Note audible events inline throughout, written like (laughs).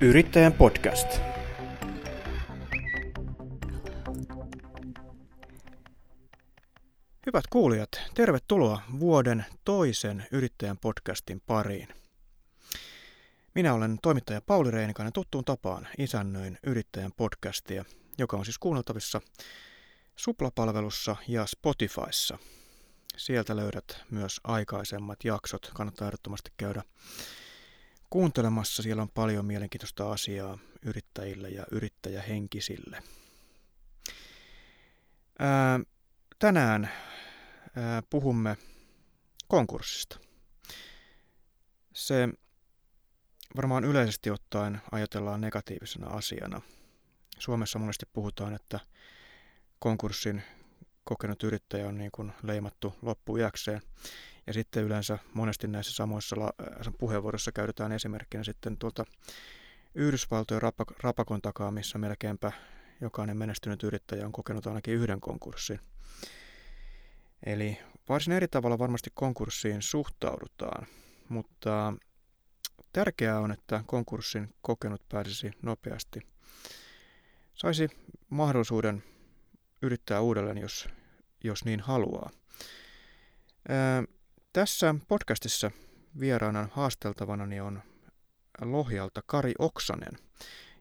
Yrittäjän podcast. Hyvät kuulijat, tervetuloa vuoden toisen Yrittäjän podcastin pariin. Minä olen toimittaja Pauli Reinikainen tuttuun tapaan isännöin Yrittäjän podcastia, joka on siis kuunneltavissa Suplapalvelussa ja Spotifyssa. Sieltä löydät myös aikaisemmat jaksot. Kannattaa ehdottomasti käydä kuuntelemassa. Siellä on paljon mielenkiintoista asiaa yrittäjille ja yrittäjähenkisille. Ää, tänään ää, puhumme konkurssista. Se varmaan yleisesti ottaen ajatellaan negatiivisena asiana. Suomessa monesti puhutaan, että konkurssin kokenut yrittäjä on niin kuin leimattu loppujakseen. Ja sitten yleensä monesti näissä samoissa äh, puheenvuoroissa käytetään esimerkkinä sitten tuolta Yhdysvaltojen rapakon takaa, missä melkeinpä jokainen menestynyt yrittäjä on kokenut ainakin yhden konkurssin. Eli varsin eri tavalla varmasti konkurssiin suhtaudutaan, mutta tärkeää on, että konkurssin kokenut pääsisi nopeasti. Saisi mahdollisuuden yrittää uudelleen, jos, jos niin haluaa. Tässä podcastissa vieraana haasteltavana on Lohjalta Kari Oksanen,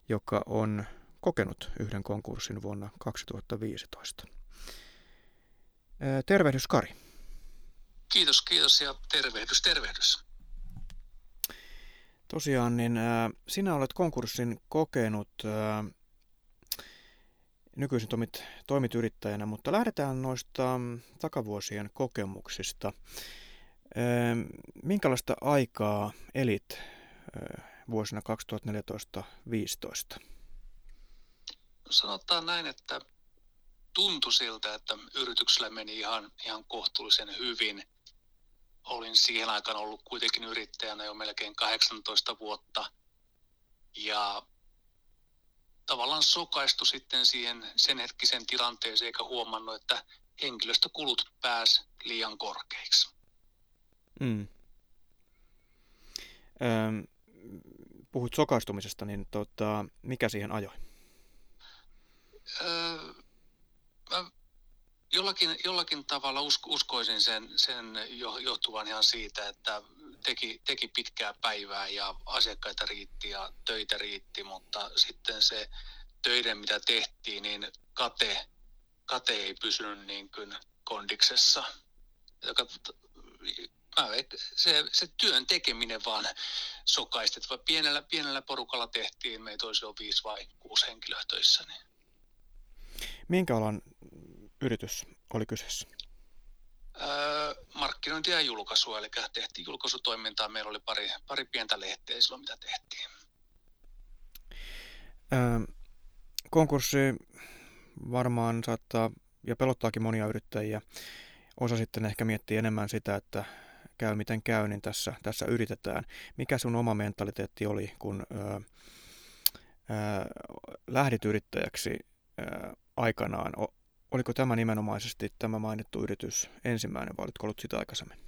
joka on kokenut yhden konkurssin vuonna 2015. Ää, tervehdys Kari. Kiitos, kiitos ja tervehdys, tervehdys. Tosiaan, niin sinä olet konkurssin kokenut. Nykyisin toimit, toimit yrittäjänä, mutta lähdetään noista takavuosien kokemuksista. Minkälaista aikaa elit vuosina 2014-2015? Sanotaan näin, että tuntui siltä, että yrityksellä meni ihan, ihan kohtuullisen hyvin. Olin siihen aikaan ollut kuitenkin yrittäjänä jo melkein 18 vuotta. Ja tavallaan sokaistu sitten siihen sen hetkisen tilanteeseen eikä huomannut, että henkilöstökulut pääs liian korkeiksi. Mm. Öm, puhut sokaistumisesta, niin tota, mikä siihen ajoi? Öö, mä jollakin, jollakin tavalla uskoisin sen, sen johtuvan ihan siitä, että teki, teki pitkää päivää ja asiakkaita riitti ja töitä riitti, mutta sitten se töiden, mitä tehtiin, niin kate, kate ei pysynyt niin kuin kondiksessa. Joka, se, se työn tekeminen vaan sokaisesti. Pienellä, pienellä porukalla tehtiin, meitä olisi jo viisi vai kuusi henkilöä töissä. Niin. Minkä alan yritys oli kyseessä? Öö, markkinointia ja julkaisua, eli tehtiin julkaisutoimintaa. Meillä oli pari, pari pientä lehteä silloin, mitä tehtiin. Öö, konkurssi varmaan saattaa ja pelottaakin monia yrittäjiä. Osa sitten ehkä miettii enemmän sitä, että käy miten käy, niin tässä, tässä yritetään. Mikä sun oma mentaliteetti oli, kun öö, öö, lähdit yrittäjäksi öö, aikanaan? Oliko tämä nimenomaisesti tämä mainittu yritys ensimmäinen vai olitko ollut sitä aikaisemmin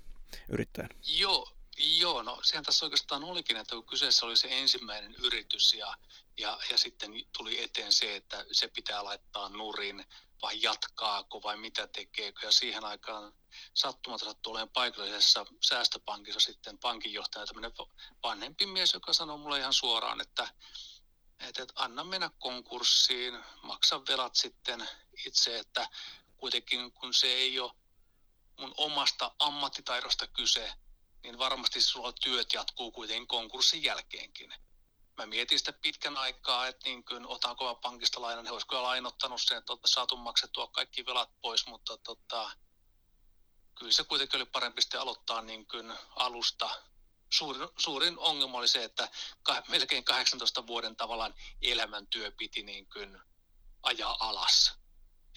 yrittäjän? Joo, joo, no sehän tässä oikeastaan olikin, että kun kyseessä oli se ensimmäinen yritys ja, ja, ja sitten tuli eteen se, että se pitää laittaa nurin vai jatkaako vai mitä tekeekö. Ja siihen aikaan sattumalta sattui olemaan paikallisessa säästöpankissa sitten pankinjohtaja tämmöinen vanhempi mies, joka sanoi mulle ihan suoraan, että että, että anna mennä konkurssiin, maksa velat sitten itse, että kuitenkin kun se ei ole mun omasta ammattitaidosta kyse, niin varmasti sulla työt jatkuu kuitenkin konkurssin jälkeenkin. Mä mietin sitä pitkän aikaa, että niin kuin, otanko mä pankista lainan, he olisivat kyllä lainottanut sen, että saatu maksettua kaikki velat pois, mutta tota, kyllä se kuitenkin oli parempi sitten aloittaa niin kuin alusta suurin, suurin ongelma oli se, että melkein 18 vuoden tavallaan elämäntyö piti niin kuin ajaa alas.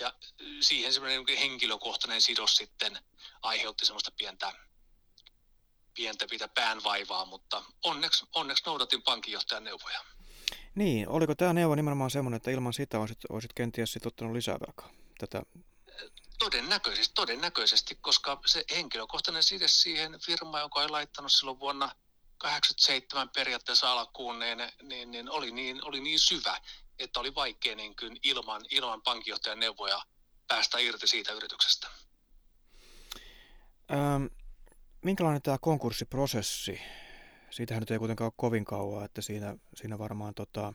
Ja siihen semmoinen niin henkilökohtainen sidos sitten aiheutti semmoista pientä, pientä pitää päänvaivaa, mutta onneksi, onneksi noudatin pankinjohtajan neuvoja. Niin, oliko tämä neuvo nimenomaan semmoinen, että ilman sitä olisit, olisit kenties sit ottanut lisää velkaa? Tätä Todennäköisesti, todennäköisesti, koska se henkilökohtainen side siihen firmaan, joka oli laittanut silloin vuonna 87 periaatteessa alkuun, niin, niin, niin, oli, niin oli niin syvä, että oli vaikea niin kuin ilman, ilman pankinjohtajan neuvoja päästä irti siitä yrityksestä. Ähm, minkälainen tämä konkurssiprosessi? Siitähän nyt ei kuitenkaan ole kovin kauan, että siinä, siinä varmaan tota,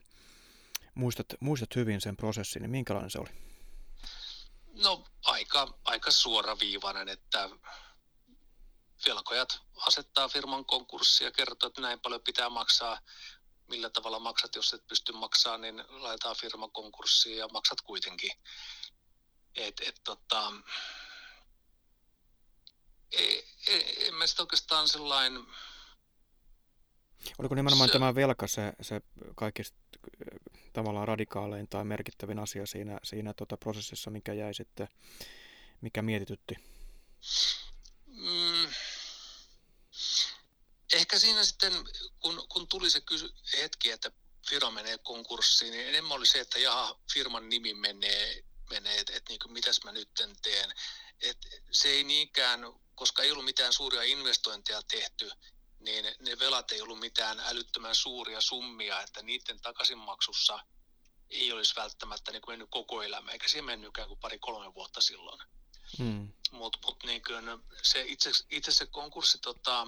muistat, muistat hyvin sen prosessin, niin minkälainen se oli? No aika, aika suoraviivainen, että velkojat asettaa firman konkurssi ja kertoo, että näin paljon pitää maksaa. Millä tavalla maksat, jos et pysty maksaa, niin laitetaan firman konkurssiin ja maksat kuitenkin. Et, et, tota, ei, ei, sitä oikeastaan sellainen... Oliko nimenomaan se... tämä velka se, se kaikista tavallaan radikaalein tai merkittävin asia siinä, siinä tota prosessissa, mikä jäi sitten, mikä mietitytti? Mm, ehkä siinä sitten, kun, kun tuli se kysy- hetki, että firma menee konkurssiin, niin enemmän oli se, että jaha, firman nimi menee, menee että et, niin mitäs mä nyt teen. Et se ei niinkään, koska ei ollut mitään suuria investointeja tehty, niin ne velat ei ollut mitään älyttömän suuria summia, että niiden takaisinmaksussa ei olisi välttämättä niin kuin mennyt koko elämä, eikä se mennytkään kuin pari-kolme vuotta silloin. Mm. Mutta mut niin se itse, itse se konkurssi, tota,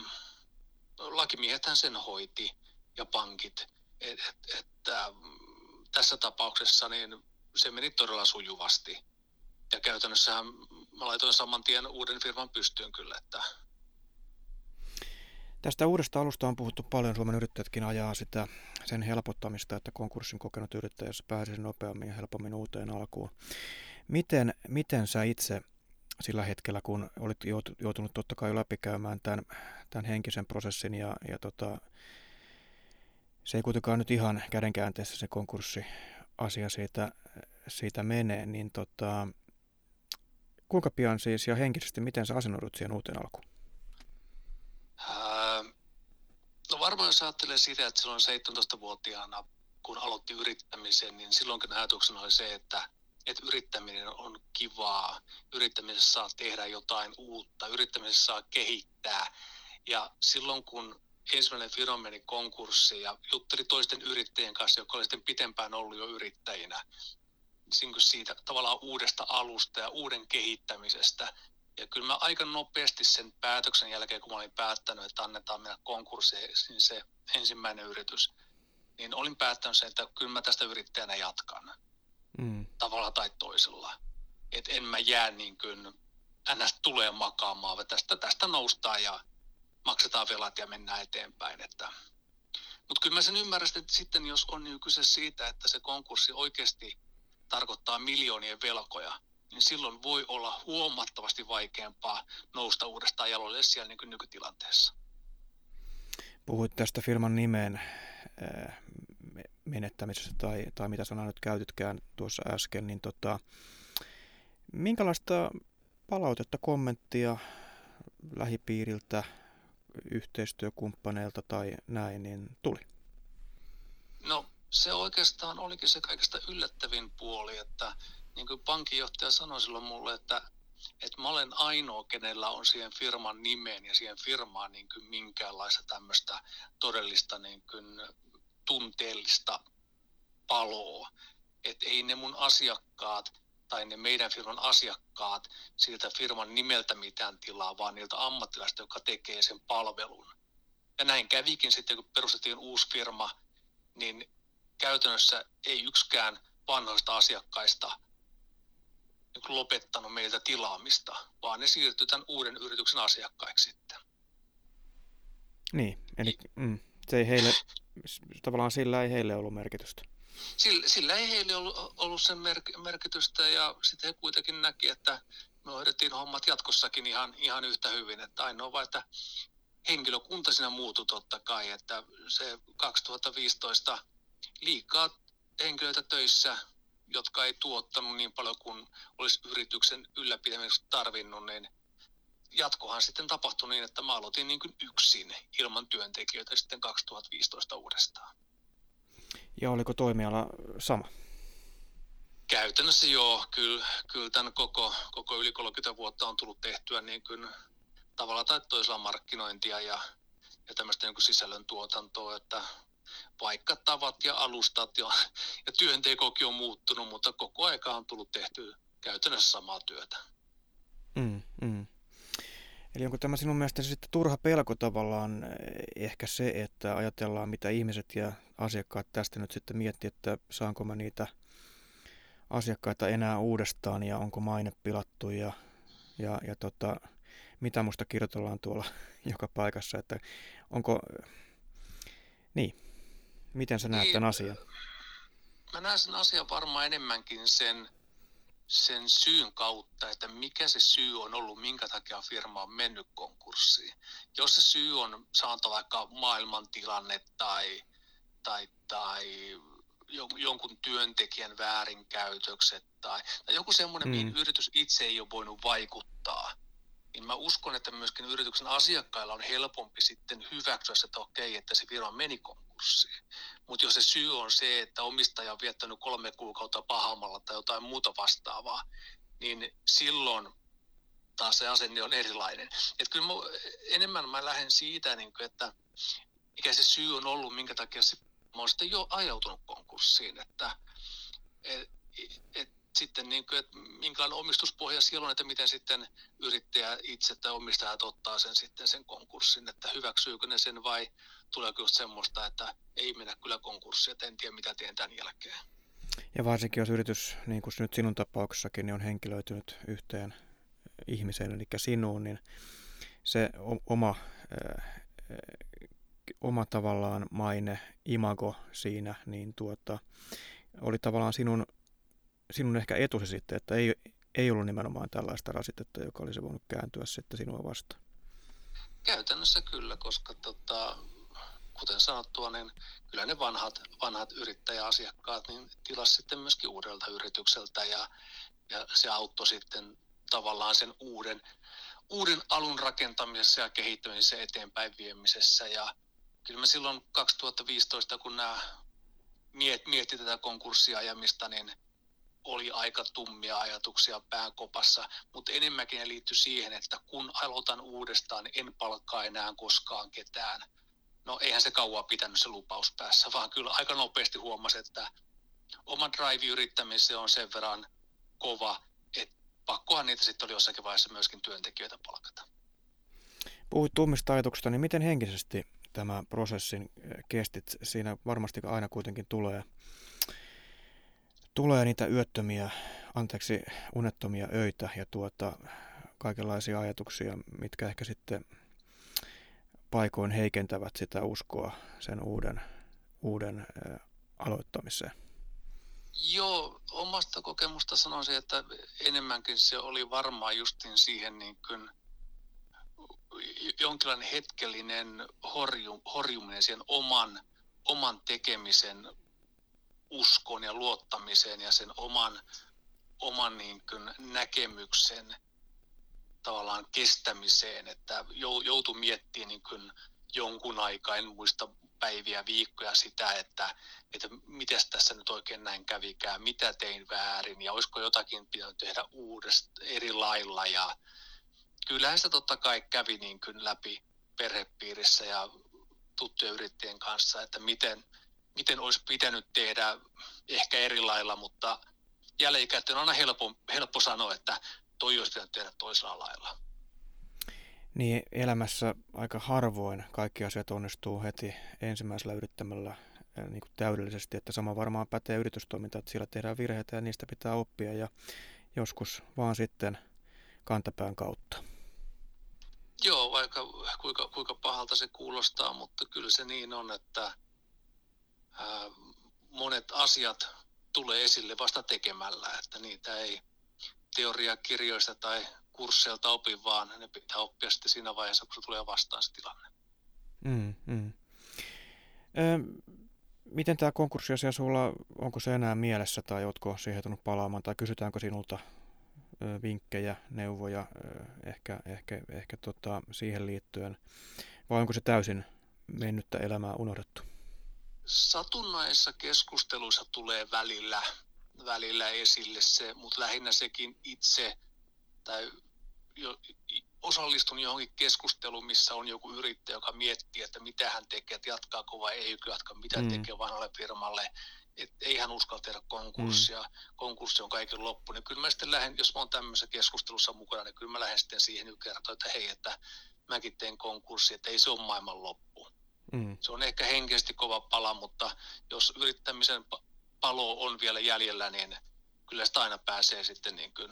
lakimiehethän sen hoiti ja pankit, et, et, että tässä tapauksessa niin se meni todella sujuvasti. Ja käytännössähän mä laitoin saman tien uuden firman pystyyn kyllä, että Tästä uudesta alusta on puhuttu paljon. Suomen yrittäjätkin ajaa sitä sen helpottamista, että konkurssin kokenut yrittäjä pääsisi nopeammin ja helpommin uuteen alkuun. Miten, miten sä itse sillä hetkellä, kun olit joutunut totta kai läpikäymään tämän, tämän henkisen prosessin ja, ja tota, se ei kuitenkaan nyt ihan kädenkäänteessä se konkurssi-asia siitä, siitä menee, niin tota, kuinka pian siis ja henkisesti, miten sä asennoidut siihen uuteen alkuun? No varmaan jos ajattelee sitä, että silloin 17-vuotiaana, kun aloitti yrittämisen, niin silloinkin ajatuksena oli se, että, että yrittäminen on kivaa, yrittämisessä saa tehdä jotain uutta, yrittämisessä saa kehittää. Ja silloin kun ensimmäinen firma meni konkurssiin ja jutteli toisten yrittäjien kanssa, jotka oli sitten pitempään ollut jo yrittäjinä, siitä tavallaan uudesta alusta ja uuden kehittämisestä, ja kyllä mä aika nopeasti sen päätöksen jälkeen, kun mä olin päättänyt, että annetaan mennä konkurssiin niin se ensimmäinen yritys, niin olin päättänyt sen, että kyllä mä tästä yrittäjänä jatkan. Mm. Tavalla tai toisella. Että en mä jää niin kuin, ns. tulee makaamaan, vaan tästä, tästä noustaan ja maksetaan velat ja mennään eteenpäin. Että. Mutta kyllä mä sen ymmärrän, että sitten jos on niin kyse siitä, että se konkurssi oikeasti tarkoittaa miljoonien velkoja, niin silloin voi olla huomattavasti vaikeampaa nousta uudestaan jaloille siellä niin nykytilanteessa. Puhuit tästä firman nimen menettämisestä tai, tai mitä sanaa nyt käytytkään tuossa äsken, niin tota, minkälaista palautetta, kommenttia lähipiiriltä, yhteistyökumppaneilta tai näin, niin tuli? Se oikeastaan olikin se kaikista yllättävin puoli, että niin kuin pankinjohtaja sanoi silloin mulle, että, että mä olen ainoa, kenellä on siihen firman nimeen ja siihen firmaan niin kuin minkäänlaista tämmöistä todellista niin kuin tunteellista paloa. Että ei ne mun asiakkaat tai ne meidän firman asiakkaat siltä firman nimeltä mitään tilaa, vaan niiltä ammattilaista, jotka tekee sen palvelun. Ja näin kävikin sitten, kun perustettiin uusi firma, niin käytännössä ei yksikään vanhoista asiakkaista lopettanut meiltä tilaamista, vaan ne siirtyi tämän uuden yrityksen asiakkaiksi sitten. Niin, eli mm, se ei heille, tavallaan sillä ei heille ollut merkitystä. Sillä, sillä ei heille ollut, ollut sen mer- merkitystä ja sitten he kuitenkin näki, että me hoidettiin hommat jatkossakin ihan, ihan yhtä hyvin. Että ainoa vaan, että henkilökunta siinä muutui totta kai, että se 2015 liikaa henkilöitä töissä, jotka ei tuottanut niin paljon kuin olisi yrityksen ylläpitämiseksi tarvinnut, niin jatkohan sitten tapahtui niin, että mä aloitin niin kuin yksin ilman työntekijöitä sitten 2015 uudestaan. Ja oliko toimiala sama? Käytännössä joo, kyllä, kyllä tämän koko, koko yli 30 vuotta on tullut tehtyä niin kuin tavalla tai toisella markkinointia ja, ja tämmöistä niin sisällön tuotantoa, että vaikka tavat ja alustat ja, ja työntekokin on muuttunut, mutta koko aika on tullut tehty käytännössä samaa työtä. Mm, mm. Eli onko tämä sinun mielestä sitten turha pelko tavallaan eh, ehkä se, että ajatellaan mitä ihmiset ja asiakkaat tästä nyt sitten miettii, että saanko mä niitä asiakkaita enää uudestaan ja onko maine pilattu ja, ja, ja tota, mitä musta kirjoitellaan tuolla (laughs) joka paikassa, että onko, niin, miten sä näet niin, tämän asian? Mä näen sen asian varmaan enemmänkin sen, sen syyn kautta, että mikä se syy on ollut, minkä takia firma on mennyt konkurssiin. Jos se syy on saanta vaikka maailmantilanne tai, tai, tai jonkun työntekijän väärinkäytökset tai, tai joku semmoinen, mm. mihin yritys itse ei ole voinut vaikuttaa, niin mä uskon, että myöskin yrityksen asiakkailla on helpompi sitten hyväksyä se, että okei, että se firma meni konkurssiin. Mutta jos se syy on se, että omistaja on viettänyt kolme kuukautta pahamalla tai jotain muuta vastaavaa, niin silloin taas se asenne on erilainen. Et kyllä mä, enemmän mä lähden siitä, niin kuin, että mikä se syy on ollut, minkä takia se mä oon sitten jo ajautunut konkurssiin, että et, et, sitten niin kuin, että minkälainen omistuspohja siellä on, että miten sitten yrittäjä itse tai omistajat ottaa sen sitten sen konkurssin, että hyväksyykö ne sen vai tuleeko just semmoista, että ei mennä kyllä konkurssiin, että en tiedä mitä teen tämän jälkeen. Ja varsinkin jos yritys, niin kuin nyt sinun tapauksessakin, niin on henkilöitynyt yhteen ihmiseen, eli sinuun, niin se oma oma tavallaan maine, imago siinä, niin tuota, oli tavallaan sinun, sinun ehkä etusi sitten, että ei, ei ollut nimenomaan tällaista rasitetta, joka olisi voinut kääntyä sitten sinua vastaan. Käytännössä kyllä, koska tota, kuten sanottua, niin kyllä ne vanhat, vanhat yrittäjäasiakkaat niin tilas sitten myöskin uudelta yritykseltä ja, ja se auttoi sitten tavallaan sen uuden, uuden alun rakentamisessa ja kehittämisessä eteenpäin viemisessä ja kyllä mä silloin 2015, kun nämä miet, mietti tätä konkurssiajamista, niin oli aika tummia ajatuksia pääkopassa, mutta enemmänkin ne liittyi siihen, että kun aloitan uudestaan, en palkkaa enää koskaan ketään. No eihän se kauan pitänyt se lupaus päässä, vaan kyllä aika nopeasti huomasi, että oma drive-yrittämiseen on sen verran kova, että pakkohan niitä sitten oli jossakin vaiheessa myöskin työntekijöitä palkata. Puhuit tummista ajatuksista, niin miten henkisesti tämä prosessin eh, kestit. Siinä varmasti aina kuitenkin tulee, tulee niitä yöttömiä, anteeksi, unettomia öitä ja tuota, kaikenlaisia ajatuksia, mitkä ehkä sitten paikoin heikentävät sitä uskoa sen uuden, uuden ä, aloittamiseen. Joo, omasta kokemusta sanoisin, että enemmänkin se oli varmaan justin siihen niin kuin jonkinlainen hetkellinen horju, horjuminen siihen oman, oman tekemisen uskon ja luottamiseen ja sen oman, oman niin kuin näkemyksen tavallaan kestämiseen, että joutu miettimään niin kuin jonkun aikaa, en muista päiviä, viikkoja sitä, että, että miten tässä nyt oikein näin kävikään, mitä tein väärin ja olisiko jotakin pitänyt tehdä uudesta eri lailla. Ja, kyllähän se totta kai kävi niin kuin läpi perhepiirissä ja tuttujen yrittäjien kanssa, että miten, miten olisi pitänyt tehdä ehkä eri lailla, mutta jälkikäteen on aina helppo, helppo sanoa, että toi olisi pitänyt tehdä toisella lailla. Niin, elämässä aika harvoin kaikki asiat onnistuu heti ensimmäisellä yrittämällä eh, niin kuin täydellisesti, että sama varmaan pätee yritystoiminta, että siellä tehdään virheitä ja niistä pitää oppia ja joskus vaan sitten kantapään kautta. Joo, vaikka kuinka, kuinka pahalta se kuulostaa, mutta kyllä se niin on, että monet asiat tulee esille vasta tekemällä, että niitä ei teoriakirjoista tai kursseilta opi, vaan ne pitää oppia sitten siinä vaiheessa, kun se tulee vastaan se tilanne. Mm, mm. Ö, miten tämä konkurssiasia sulla, onko se enää mielessä tai oletko siihen tullut palaamaan tai kysytäänkö sinulta vinkkejä, neuvoja ehkä, ehkä, ehkä tota, siihen liittyen, vai onko se täysin mennyttä elämää unohdettu? Satunnaissa keskusteluissa tulee välillä, välillä esille se, mutta lähinnä sekin itse tai jo, osallistun johonkin keskusteluun, missä on joku yrittäjä, joka miettii, että mitä hän tekee, että jatkaako vai ei jatka, mitä mm. tekee vanhalle firmalle, että ei hän uskalla tehdä konkurssia, mm. konkurssi on kaiken loppu, niin kyllä mä sitten lähden, jos mä oon tämmöisessä keskustelussa mukana, niin kyllä mä lähden sitten siihen kertoa, että hei, että mäkin teen konkurssi, että ei se ole maailman loppu. Mm. Se on ehkä henkisesti kova pala, mutta jos yrittämisen palo on vielä jäljellä, niin kyllä sitä aina pääsee sitten niin kuin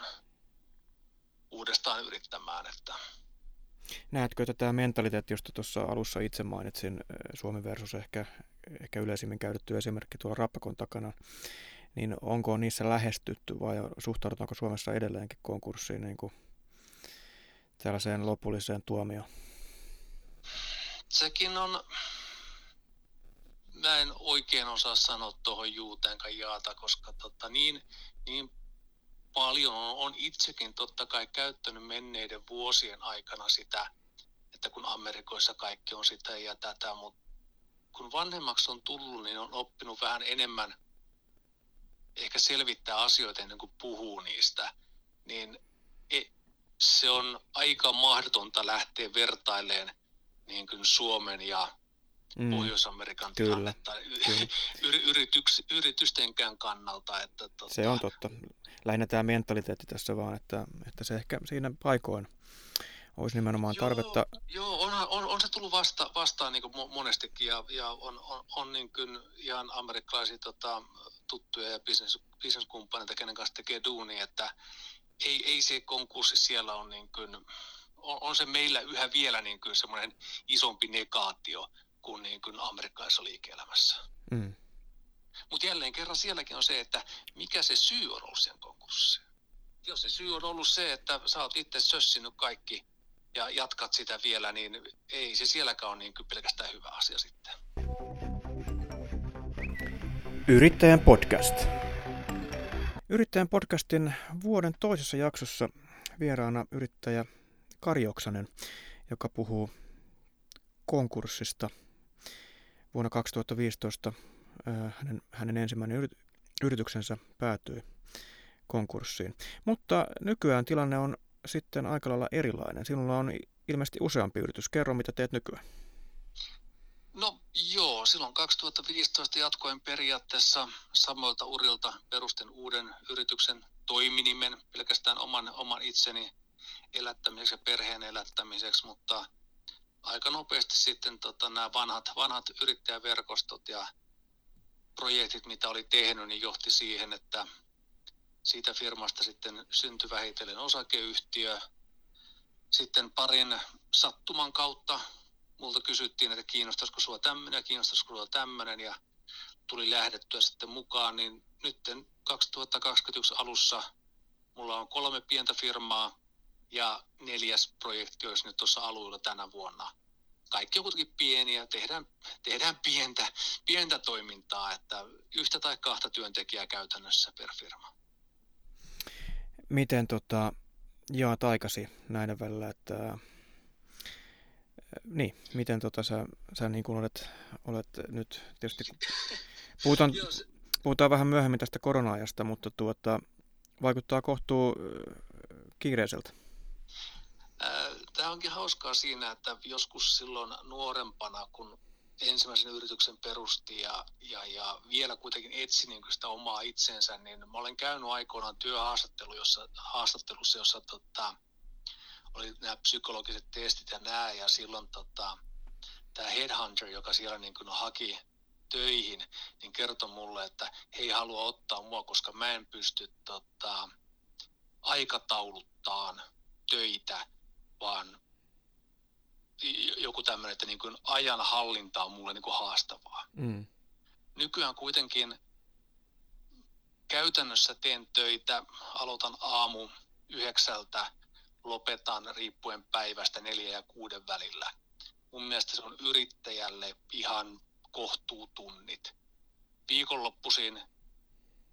uudestaan yrittämään. Että... Näetkö tätä mentaliteetti, josta tuossa alussa itse mainitsin, Suomi versus ehkä, ehkä yleisimmin käytetty esimerkki tuolla Rappakon takana, niin onko niissä lähestytty vai suhtaudutaanko Suomessa edelleenkin konkurssiin niin kuin tällaiseen lopulliseen tuomioon? Sekin on, mä en oikein osaa sanoa tuohon juuteenkaan jaata, koska tota, niin, niin paljon on itsekin totta kai käyttänyt menneiden vuosien aikana sitä, että kun Amerikoissa kaikki on sitä ja tätä, mutta kun vanhemmaksi on tullut, niin on oppinut vähän enemmän ehkä selvittää asioita ennen kuin puhuu niistä, niin e, se on aika mahdotonta lähteä vertaileen niin kuin Suomen ja mm. Pohjois-Amerikan kyllä, kyllä. (laughs) Yrityks, yritystenkään kannalta. Että, tota... Se on totta. Lähinnä tämä mentaliteetti tässä vaan, että, että se ehkä siinä paikoin olisi nimenomaan joo, tarvetta. Joo, on, on, on se tullut vasta, vastaan niin monestikin ja, ja on, on, on niin kuin ihan amerikkalaisia tota, tuttuja ja business, bisneskumppaneita, kenen kanssa tekee duuni, että ei, ei se konkurssi siellä on niin kuin, on, on se meillä yhä vielä niin kuin semmoinen isompi negaatio kuin, niin kuin amerikkalaisessa liike-elämässä. Mm. Mutta jälleen kerran sielläkin on se, että mikä se syy on ollut siihen konkurssiin. Jos se syy on ollut se, että sä oot itse sössinyt kaikki ja jatkat sitä vielä, niin ei se sielläkään ole niin kuin pelkästään hyvä asia sitten. Yrittäjän podcast. Yrittäjän podcastin vuoden toisessa jaksossa vieraana yrittäjä Kari Oksanen, joka puhuu konkurssista. Vuonna 2015 hänen, hänen ensimmäinen yrityksensä päätyi konkurssiin. Mutta nykyään tilanne on sitten aika lailla erilainen. Sinulla on ilmeisesti useampi yritys. Kerro, mitä teet nykyään. No joo, silloin 2015 jatkoin periaatteessa samoilta urilta perusten uuden yrityksen toiminimen pelkästään oman, oman itseni elättämiseksi ja perheen elättämiseksi, mutta aika nopeasti sitten tota, nämä vanhat, vanhat yrittäjäverkostot ja projektit, mitä oli tehnyt, niin johti siihen, että siitä firmasta sitten syntyi vähitellen osakeyhtiö. Sitten parin sattuman kautta multa kysyttiin, että kiinnostaisiko sua tämmöinen ja kiinnostaisiko sua tämmöinen ja tuli lähdettyä sitten mukaan, niin nyt 2021 alussa mulla on kolme pientä firmaa ja neljäs projekti olisi nyt tuossa alueella tänä vuonna. Kaikki on kuitenkin pieniä, tehdään, tehdään pientä, pientä toimintaa, että yhtä tai kahta työntekijää käytännössä per firma. Miten tota, jaat aikasi näiden välillä, että niin, miten tota sä, sä niin kuin olet, olet nyt tietysti, puhutaan, (laughs) puhutaan vähän myöhemmin tästä korona-ajasta, mutta tuota, vaikuttaa kohtuu kiireiseltä. Tämä onkin hauskaa siinä, että joskus silloin nuorempana, kun ensimmäisen yrityksen perusti ja, ja, ja vielä kuitenkin etsi niin sitä omaa itsensä, niin mä olen käynyt aikoinaan työhaastattelussa, jossa, haastattelussa, jossa tota, oli nämä psykologiset testit ja nämä, ja silloin tota, tämä headhunter, joka siellä niin kuin haki töihin, niin kertoi mulle, että he ei halua ottaa mua, koska mä en pysty tota, aikatauluttaan töitä, vaan joku tämmöinen, että niin kuin ajan hallinta on mulle niin kuin haastavaa. Mm. Nykyään kuitenkin käytännössä teen töitä, aloitan aamu yhdeksältä, lopetan riippuen päivästä neljä ja kuuden välillä. Mun mielestä se on yrittäjälle ihan kohtuutunnit. Viikonloppuisin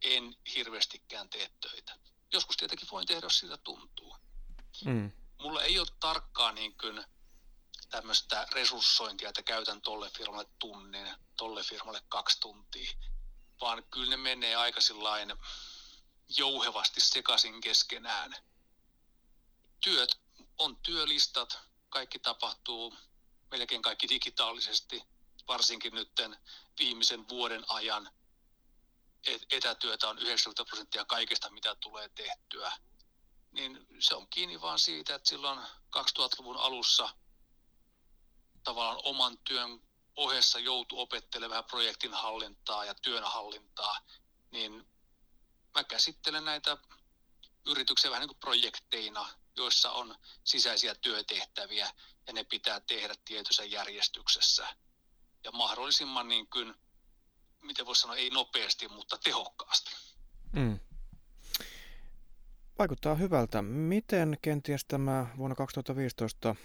en hirveästikään tee töitä. Joskus tietenkin voin tehdä, jos siltä tuntuu. Mm. Mulla ei ole tarkkaa niin kuin tämmöistä resurssointia, että käytän tolle firmalle tunnin, tolle firmalle kaksi tuntia, vaan kyllä ne menee aika jouhevasti sekaisin keskenään. Työt on työlistat, kaikki tapahtuu melkein kaikki digitaalisesti, varsinkin nyt viimeisen vuoden ajan etätyötä on 90 prosenttia kaikesta, mitä tulee tehtyä. Niin se on kiinni vaan siitä, että silloin 2000-luvun alussa tavallaan oman työn ohessa joutu opettelemaan projektin hallintaa ja työnhallintaa, niin mä käsittelen näitä yrityksiä vähän niin kuin projekteina, joissa on sisäisiä työtehtäviä ja ne pitää tehdä tietyssä järjestyksessä. Ja mahdollisimman niin kuin, miten voisi sanoa, ei nopeasti, mutta tehokkaasti. Mm. Vaikuttaa hyvältä. Miten kenties tämä vuonna 2015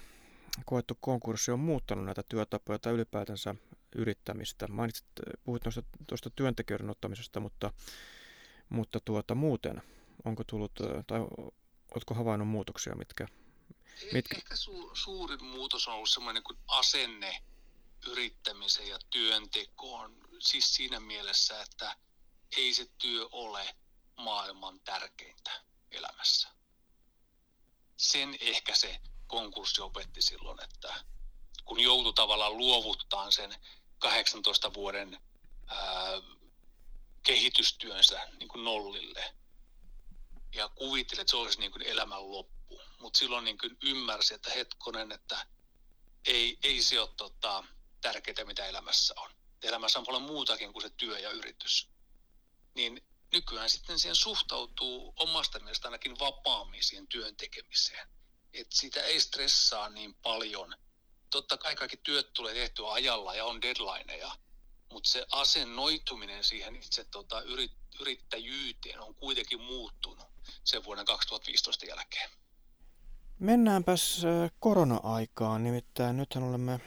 koettu konkurssi on muuttanut näitä työtapoja tai ylipäätänsä yrittämistä? Mainitsit, puhuit tuosta, tuosta työntekijöiden ottamisesta, mutta, mutta tuota, muuten, onko tullut, tai oletko havainnut muutoksia, mitkä... mitkä... Ehkä su, suurin muutos on ollut semmoinen kuin asenne yrittämiseen ja työntekoon. Siis siinä mielessä, että ei se työ ole maailman tärkeintä elämässä. Sen ehkä se konkurssi opetti silloin, että kun joutui tavallaan luovuttaa sen 18 vuoden ää, kehitystyönsä niin kuin nollille ja kuvitteli, että se olisi niin kuin elämän loppu. Mutta silloin niin kuin ymmärsi, että hetkonen, että ei, ei se ole tota, tärkeää, mitä elämässä on. Elämässä on paljon muutakin kuin se työ ja yritys. Niin nykyään sitten siihen suhtautuu omasta mielestä ainakin vapaammin siihen työn tekemiseen että sitä ei stressaa niin paljon. Totta kai kaikki työt tulee tehtyä ajalla ja on deadlineja, mutta se asennoituminen siihen itse tota, yrit, yrittäjyyteen on kuitenkin muuttunut sen vuoden 2015 jälkeen. Mennäänpäs korona-aikaan, nimittäin nythän olemme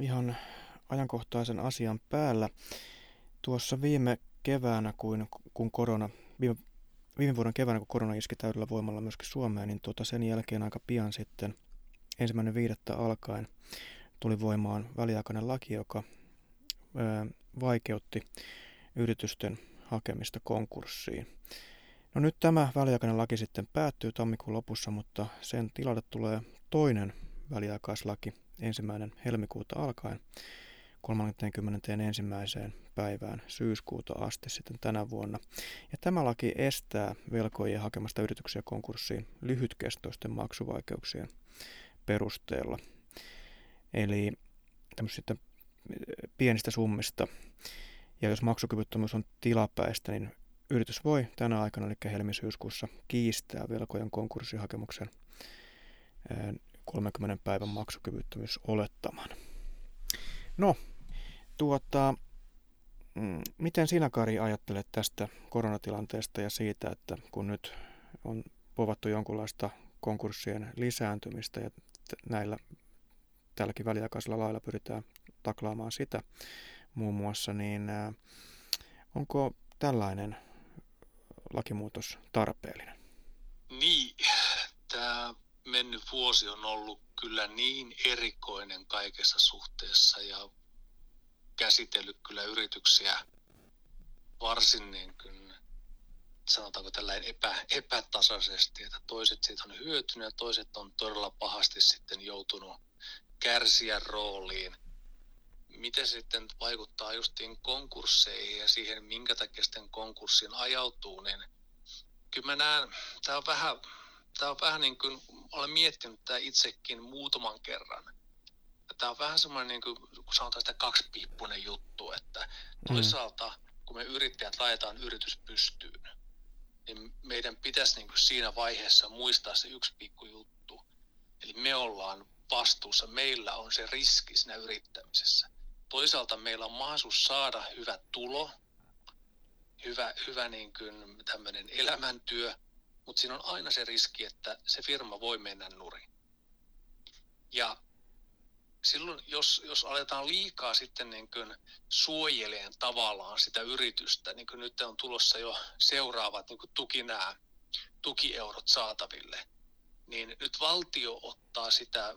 ihan ajankohtaisen asian päällä. Tuossa viime keväänä, kun, kun korona, viime viime vuoden keväänä, kun korona iski täydellä voimalla myöskin Suomeen, niin tuota sen jälkeen aika pian sitten ensimmäinen viidettä alkaen tuli voimaan väliaikainen laki, joka ää, vaikeutti yritysten hakemista konkurssiin. No nyt tämä väliaikainen laki sitten päättyy tammikuun lopussa, mutta sen tilalle tulee toinen väliaikaislaki ensimmäinen helmikuuta alkaen 31. päivään syyskuuta asti sitten tänä vuonna. Ja tämä laki estää velkojen hakemasta yrityksiä konkurssiin lyhytkestoisten maksuvaikeuksien perusteella. Eli tämmöisistä pienistä summista. Ja jos maksukyvyttömyys on tilapäistä, niin yritys voi tänä aikana, eli helmisyyskuussa, kiistää velkojen konkurssihakemuksen 30 päivän maksukyvyttömyys olettaman. No, Tuota, mm, miten sinä Kari ajattelet tästä koronatilanteesta ja siitä, että kun nyt on povattu jonkunlaista konkurssien lisääntymistä ja näillä tälläkin väliaikaisella lailla pyritään taklaamaan sitä muun muassa, niin onko tällainen lakimuutos tarpeellinen? Niin, tämä mennyt vuosi on ollut kyllä niin erikoinen kaikessa suhteessa ja käsitellyt kyllä yrityksiä varsin niin kuin, sanotaanko tällainen epä, epätasaisesti, että toiset siitä on hyötynyt ja toiset on todella pahasti sitten joutunut kärsiä rooliin. Miten sitten vaikuttaa justiin konkursseihin ja siihen, minkä takia sitten konkurssiin ajautuu, niin kyllä mä näen, tämä on vähän, tämä on vähän niin kuin, olen miettinyt tämä itsekin muutaman kerran, tämä on vähän semmoinen, niin kuin, kun sanotaan sitä kaksipiippunen juttu, että mm. toisaalta kun me yrittäjät laitetaan yritys pystyyn, niin meidän pitäisi niin kuin siinä vaiheessa muistaa se yksi pikku juttu. Eli me ollaan vastuussa, meillä on se riski siinä yrittämisessä. Toisaalta meillä on mahdollisuus saada hyvä tulo, hyvä, hyvä niin kuin tämmöinen elämäntyö, mutta siinä on aina se riski, että se firma voi mennä nurin. Ja silloin, jos, jos aletaan liikaa sitten niin kuin suojeleen tavallaan sitä yritystä, niin kuin nyt on tulossa jo seuraavat niin kuin tuki nämä tukieurot saataville, niin nyt valtio ottaa sitä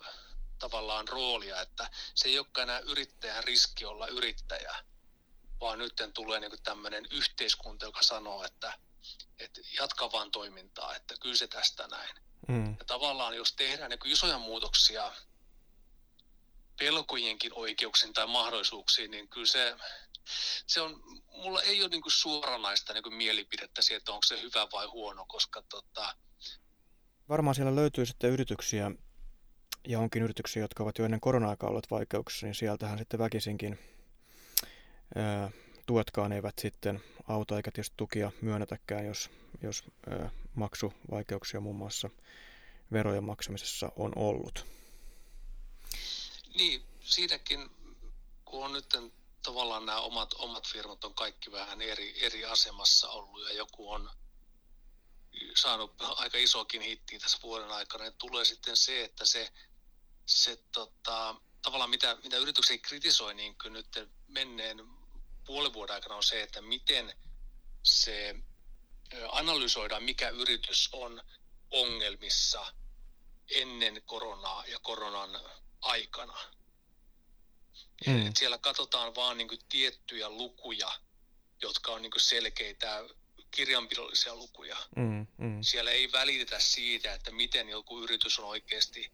tavallaan roolia, että se ei olekaan enää yrittäjän riski olla yrittäjä, vaan nyt tulee niin tämmöinen yhteiskunta, joka sanoo, että, että jatka vaan toimintaa, että kyllä se tästä näin. Mm. Ja tavallaan jos tehdään niin isoja muutoksia pelkojenkin oikeuksiin tai mahdollisuuksiin, niin kyllä se, se on, mulla ei ole niin kuin suoranaista niin kuin mielipidettä siitä, että onko se hyvä vai huono, koska tota... Varmaan siellä löytyy sitten yrityksiä, ja onkin yrityksiä, jotka ovat jo ennen korona-aikaa olleet vaikeuksissa, niin sieltähän sitten väkisinkin ää, tuetkaan eivät sitten auta eikä tietysti tukia myönnetäkään, jos, jos ää, maksuvaikeuksia muun muassa verojen maksamisessa on ollut. Niin, siinäkin, kun on nyt tavallaan nämä omat, omat firmat on kaikki vähän eri, eri asemassa ollut ja joku on saanut aika isokin hittiä tässä vuoden aikana, niin tulee sitten se, että se, se tota, tavallaan mitä, mitä yritykset kritisoi niin kuin nyt menneen puolen vuoden aikana on se, että miten se analysoidaan, mikä yritys on ongelmissa ennen koronaa ja koronan aikana. Mm. Et siellä katsotaan vaan niin tiettyjä lukuja, jotka on niin selkeitä kirjanpidollisia lukuja. Mm, mm. Siellä ei välitetä siitä, että miten joku yritys on oikeasti,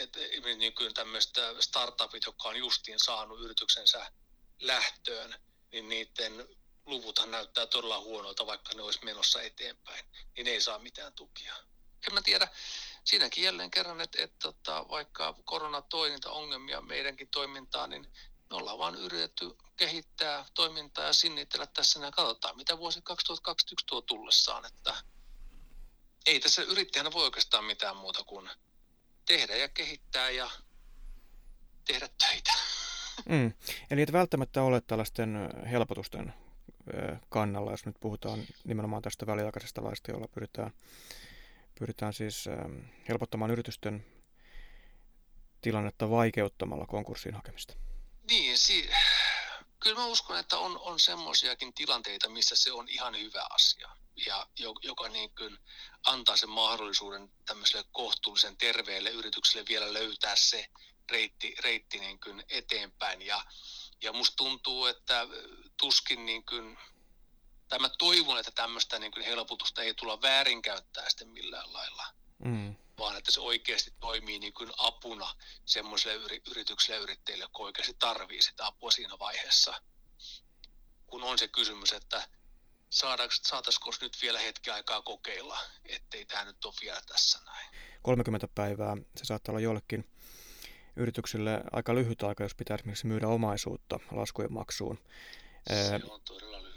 että niin kuin tämmöistä startupit, jotka on justiin saanut yrityksensä lähtöön, niin niiden luvuthan näyttää todella huonolta, vaikka ne olisi menossa eteenpäin, niin ne ei saa mitään tukia. En mä tiedä, siinäkin jälleen kerran, että, että, että tota, vaikka korona toi niitä ongelmia meidänkin toimintaan, niin me ollaan vaan yritetty kehittää toimintaa ja sinnitellä tässä ja katsotaan, mitä vuosi 2021 tuo tullessaan, että ei tässä yrittäjänä voi oikeastaan mitään muuta kuin tehdä ja kehittää ja tehdä töitä. Mm. Eli et välttämättä ole tällaisten helpotusten kannalla, jos nyt puhutaan nimenomaan tästä väliaikaisesta laista, jolla pyritään Pyritään siis ähm, helpottamaan yritysten tilannetta vaikeuttamalla konkurssiin hakemista. Niin, si- kyllä mä uskon, että on, on semmoisiakin tilanteita, missä se on ihan hyvä asia. Ja joka niin kuin antaa sen mahdollisuuden tämmöiselle kohtuullisen terveelle yritykselle vielä löytää se reitti, reitti niin kuin eteenpäin. Ja, ja musta tuntuu, että tuskin niin kuin tai mä toivon, että tämmöistä niin kuin helpotusta ei tulla väärinkäyttää sitten millään lailla, mm. vaan että se oikeasti toimii niin kuin apuna semmoiselle yritykselle ja yrittäjille, jotka oikeasti tarvii sitä apua siinä vaiheessa. Kun on se kysymys, että saataisiko nyt vielä hetki aikaa kokeilla, ettei tämä nyt ole vielä tässä näin. 30 päivää, se saattaa olla jollekin yrityksille aika lyhyt aika, jos pitää esimerkiksi myydä omaisuutta laskujen maksuun. Se on todella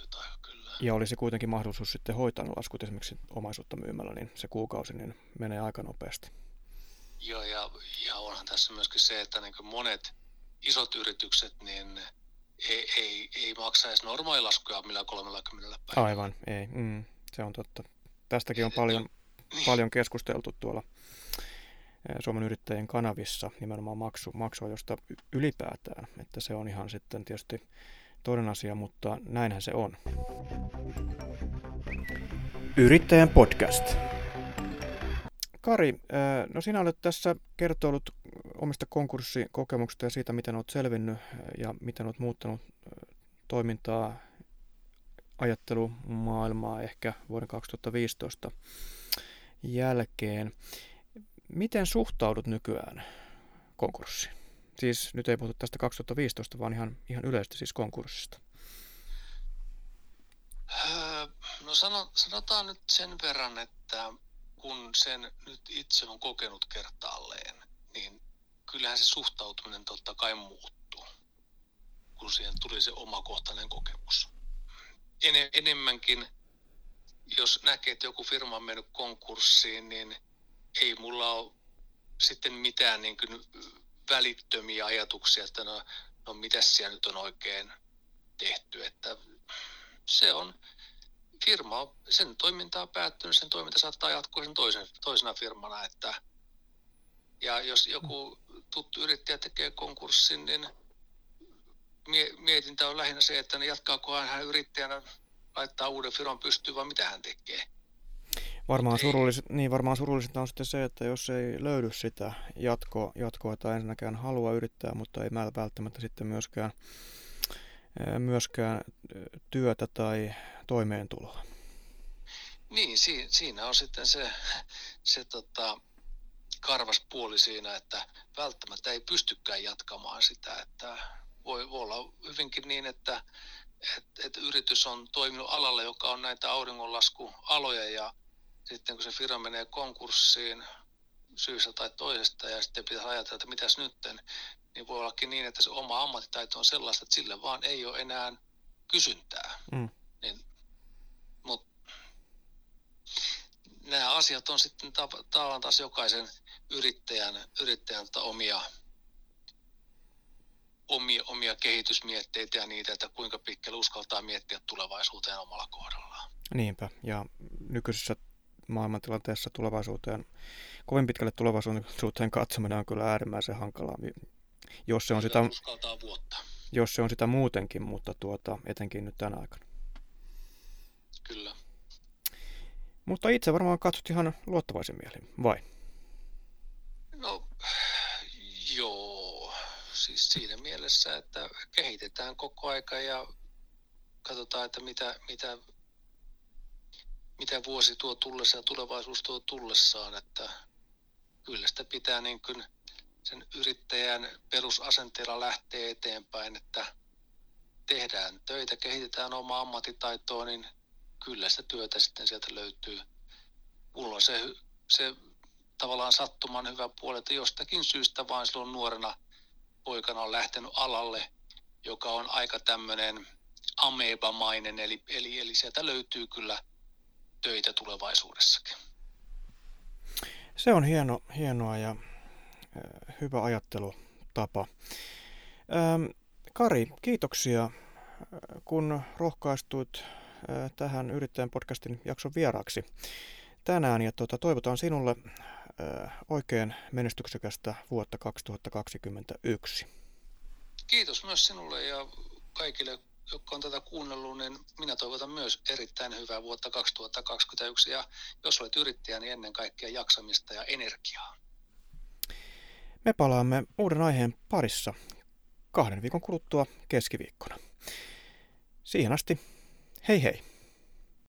ja olisi kuitenkin mahdollisuus sitten hoitaa ne laskut esimerkiksi omaisuutta myymällä, niin se kuukausi niin menee aika nopeasti. Joo, ja, ja onhan tässä myöskin se, että niin monet isot yritykset niin ei, ei, ei maksa edes normaalilaskuja millä 30 päivällä. Aivan, ei. Mm, se on totta. Tästäkin on paljon, niin. paljon keskusteltu tuolla Suomen yrittäjien kanavissa nimenomaan maksu, maksuajosta ylipäätään. Että se on ihan sitten tietysti toinen asia, mutta näinhän se on. Yrittäjän podcast. Kari, äh, no sinä olet tässä kertonut omista konkurssikokemuksista ja siitä, miten olet selvinnyt ja miten olet muuttanut äh, toimintaa, ajattelumaailmaa ehkä vuoden 2015 jälkeen. Miten suhtaudut nykyään konkurssiin? Siis nyt ei puhuta tästä 2015, vaan ihan, ihan yleisesti siis konkurssista. Öö, no sano, sanotaan nyt sen verran, että kun sen nyt itse on kokenut kertaalleen, niin kyllähän se suhtautuminen totta kai muuttuu, kun siihen tuli se omakohtainen kokemus. En, enemmänkin, jos näkee, että joku firma on mennyt konkurssiin, niin ei mulla ole sitten mitään niin kuin välittömiä ajatuksia, että no, no mitä siellä nyt on oikein tehty. Että se on, firma, sen toiminta on päättynyt, sen toiminta saattaa jatkua sen toisen, toisena firmana. Että, ja jos joku tuttu yrittäjä tekee konkurssin, niin mietintä on lähinnä se, että ne jatkaako hän yrittäjänä laittaa uuden firman pystyyn vai mitä hän tekee. Varmaan, surulliset, niin varmaan surullisinta on sitten se, että jos ei löydy sitä jatkoa, jatkoa tai ensinnäkään halua yrittää, mutta ei välttämättä sitten myöskään, myöskään työtä tai toimeentuloa. Niin, si, siinä on sitten se, se tota, karvas puoli siinä, että välttämättä ei pystykään jatkamaan sitä, että voi, olla hyvinkin niin, että, että, että yritys on toiminut alalla, joka on näitä auringonlaskualoja ja sitten kun se firma menee konkurssiin syystä tai toisesta ja sitten pitää ajatella, että mitäs nytten, niin voi ollakin niin, että se oma ammattitaito on sellaista, että sille vaan ei ole enää kysyntää. Mm. Niin, mutta nämä asiat on sitten tavallaan taas jokaisen yrittäjän, yrittäjän tota omia, omia, omia kehitysmietteitä ja niitä, että kuinka pitkälle uskaltaa miettiä tulevaisuuteen omalla kohdallaan. Niinpä, ja nykyisessä maailmantilanteessa tulevaisuuteen, kovin pitkälle tulevaisuuteen katsominen on kyllä äärimmäisen hankalaa, jos se on, sitä, vuotta. jos se on sitä muutenkin, mutta tuota, etenkin nyt tänä aikana. Kyllä. Mutta itse varmaan katsot ihan luottavaisin mielin, vai? No, joo. Siis siinä mielessä, että kehitetään koko aika ja katsotaan, että mitä, mitä, mitä vuosi tuo tullessa ja tulevaisuus tuo tullessaan, että kyllä sitä pitää niin kuin sen yrittäjän perusasenteella lähteä eteenpäin, että tehdään töitä, kehitetään omaa ammattitaitoa, niin kyllä sitä työtä sitten sieltä löytyy. Mulla on se, se tavallaan sattuman hyvä puoli, että jostakin syystä vain silloin nuorena poikana on lähtenyt alalle, joka on aika tämmöinen amebamainen, eli, eli, eli sieltä löytyy kyllä töitä tulevaisuudessakin. Se on hieno, hienoa ja hyvä ajattelutapa. Kari, kiitoksia kun rohkaistuit tähän Yrittäjän podcastin jakson vieraaksi tänään ja tuota, toivotaan sinulle oikein menestyksekästä vuotta 2021. Kiitos myös sinulle ja kaikille, jotka on tätä kuunnellut, niin minä toivotan myös erittäin hyvää vuotta 2021 ja jos olet yrittäjä, niin ennen kaikkea jaksamista ja energiaa. Me palaamme uuden aiheen parissa kahden viikon kuluttua keskiviikkona. Siihen asti, hei hei!